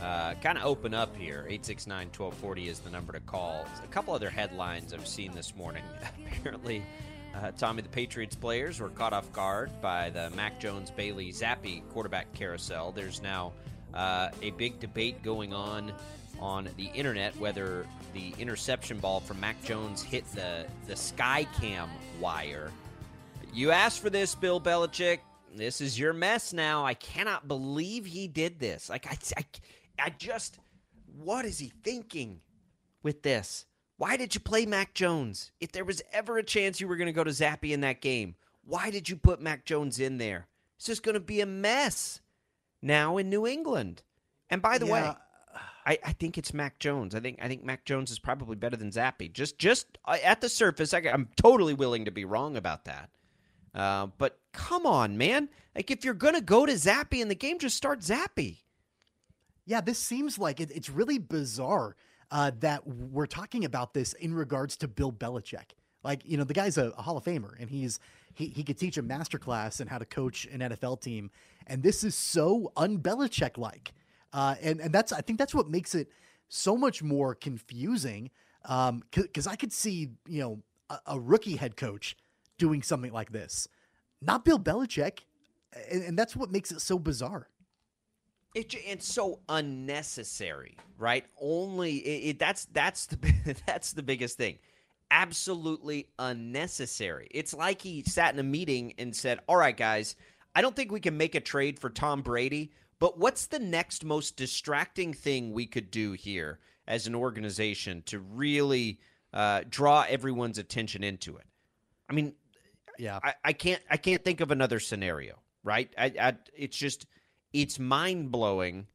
Uh, kind of open up here. 869 1240 is the number to call. A couple other headlines I've seen this morning. Apparently, uh, Tommy, the Patriots players were caught off guard by the Mac Jones Bailey Zappe quarterback carousel. There's now uh, a big debate going on on the internet whether the interception ball from Mac Jones hit the, the sky cam wire. You asked for this, Bill Belichick this is your mess now. I cannot believe he did this. Like I, I, I just, what is he thinking with this? Why did you play Mac Jones? If there was ever a chance you were going to go to Zappe in that game, why did you put Mac Jones in there? It's just going to be a mess now in New England. And by the yeah. way, I, I, think it's Mac Jones. I think I think Mac Jones is probably better than Zappe. Just just uh, at the surface, I, am totally willing to be wrong about that. Uh, but come on, man! Like if you're gonna go to Zappe in the game, just start Zappe. Yeah, this seems like it, it's really bizarre uh, that we're talking about this in regards to Bill Belichick. Like, you know, the guy's a, a Hall of Famer, and he's he he could teach a master class in how to coach an NFL team, and this is so un-Belichick like, uh, and and that's I think that's what makes it so much more confusing. Um, because I could see you know a, a rookie head coach doing something like this. Not Bill Belichick. And, and that's what makes it so bizarre. It, it's so unnecessary, right? Only it, it, that's that's the that's the biggest thing. Absolutely unnecessary. It's like he sat in a meeting and said, "All right, guys, I don't think we can make a trade for Tom Brady, but what's the next most distracting thing we could do here as an organization to really uh, draw everyone's attention into it?" I mean, yeah, I, I can't I can't think of another scenario, right? I, I it's just it's mind blowing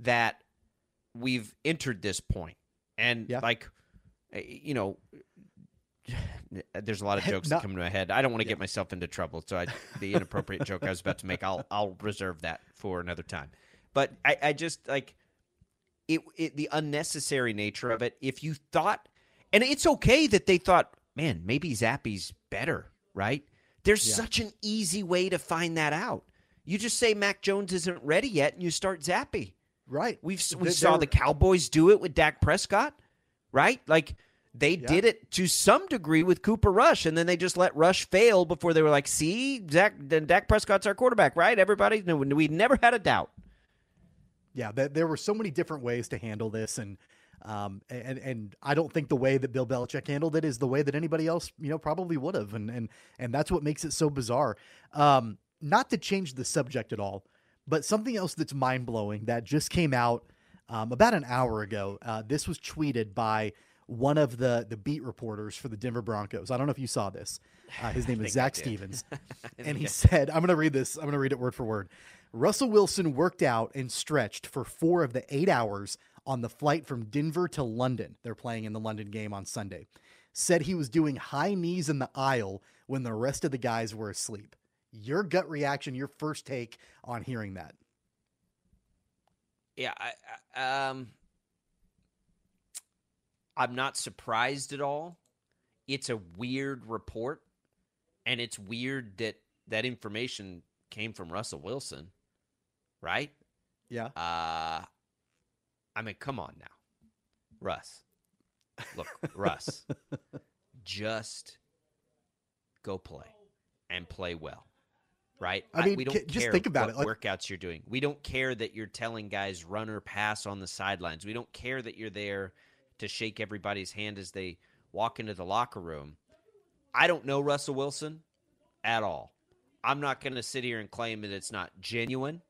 that we've entered this point, and yeah. like eh, you know. There's a lot of jokes Not, that come to my head. I don't want to yeah. get myself into trouble, so I, the inappropriate joke I was about to make, I'll I'll reserve that for another time. But I, I just like it, it the unnecessary nature of it. If you thought, and it's okay that they thought, man, maybe Zappe's better right? There's yeah. such an easy way to find that out. You just say Mac Jones isn't ready yet, and you start Zappe. Right. We've we saw the Cowboys do it with Dak Prescott, right? Like they yeah. did it to some degree with Cooper Rush, and then they just let Rush fail before they were like, "See, Dak, then Dak Prescott's our quarterback, right?" Everybody, no, we never had a doubt. Yeah, there were so many different ways to handle this, and um, and and I don't think the way that Bill Belichick handled it is the way that anybody else, you know, probably would have, and and and that's what makes it so bizarre. Um, not to change the subject at all, but something else that's mind blowing that just came out um, about an hour ago. Uh, this was tweeted by one of the the beat reporters for the Denver Broncos. I don't know if you saw this. Uh, his name is Zac Stevens, and he said, "I'm going to read this. I'm going to read it word for word." Russell Wilson worked out and stretched for four of the eight hours on the flight from Denver to London. They're playing in the London game on Sunday. Said he was doing high knees in the aisle when the rest of the guys were asleep. Your gut reaction, your first take on hearing that? Yeah, I, I, um, I'm not surprised at all. It's a weird report, and it's weird that that information came from Russell Wilson, right? Yeah. Uh, I mean, come on now, Russ. Look, Russ, just go play and play well. Right? I mean, we don't just care think about what it, like- workouts you're doing. We don't care that you're telling guys run or pass on the sidelines. We don't care that you're there to shake everybody's hand as they walk into the locker room. I don't know Russell Wilson at all. I'm not going to sit here and claim that it's not genuine,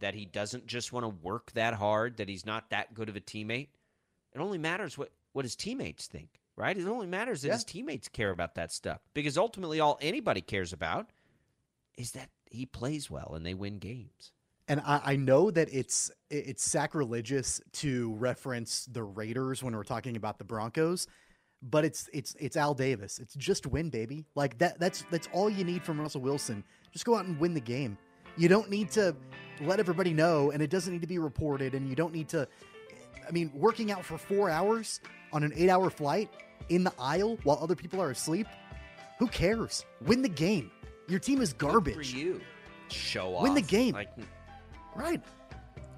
that he doesn't just want to work that hard, that he's not that good of a teammate. It only matters what, what his teammates think, right? It only matters that Yeah. his teammates care about that stuff because ultimately all anybody cares about is that he plays well and they win games. And I, I know that it's it's sacrilegious to reference the Raiders when we're talking about the Broncos, but it's it's it's Al Davis. It's just win, baby. Like that that's that's all you need from Russell Wilson. Just go out and win the game. You don't need to let everybody know, and it doesn't need to be reported, and you don't need to. I mean, working out for four hours on an eight-hour flight in the aisle while other people are asleep. Who cares? Win the game. Your team is Good garbage. for you. Show off. Win the game. Like Right.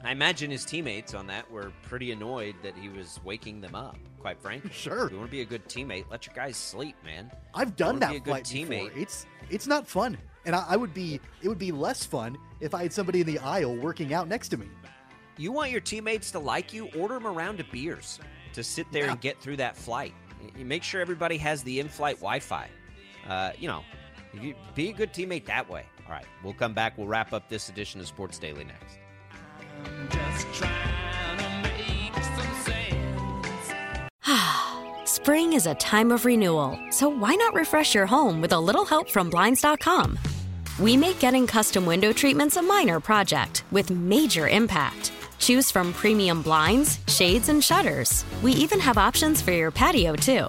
I imagine his teammates on that were pretty annoyed that he was waking them up. Quite frankly, Sure. If you want to be a good teammate, let your guys sleep, man. I've done wanna be a that good teammate. before. It's it's not fun, and I, I would be it would be less fun if I had somebody in the aisle working out next to me. You want your teammates to like you? Order them around to beers to sit there Yeah. and get through that flight. You make sure everybody has the in-flight Wi-Fi. Uh, you know, be a good teammate that way. All right, we'll come back. We'll wrap up this edition of Sports Daily next. Spring is a time of renewal, so why not refresh your home with a little help from Blinds.com? We make getting custom window treatments a minor project with major impact. Choose from premium blinds, shades, and shutters. We even have options for your patio, too.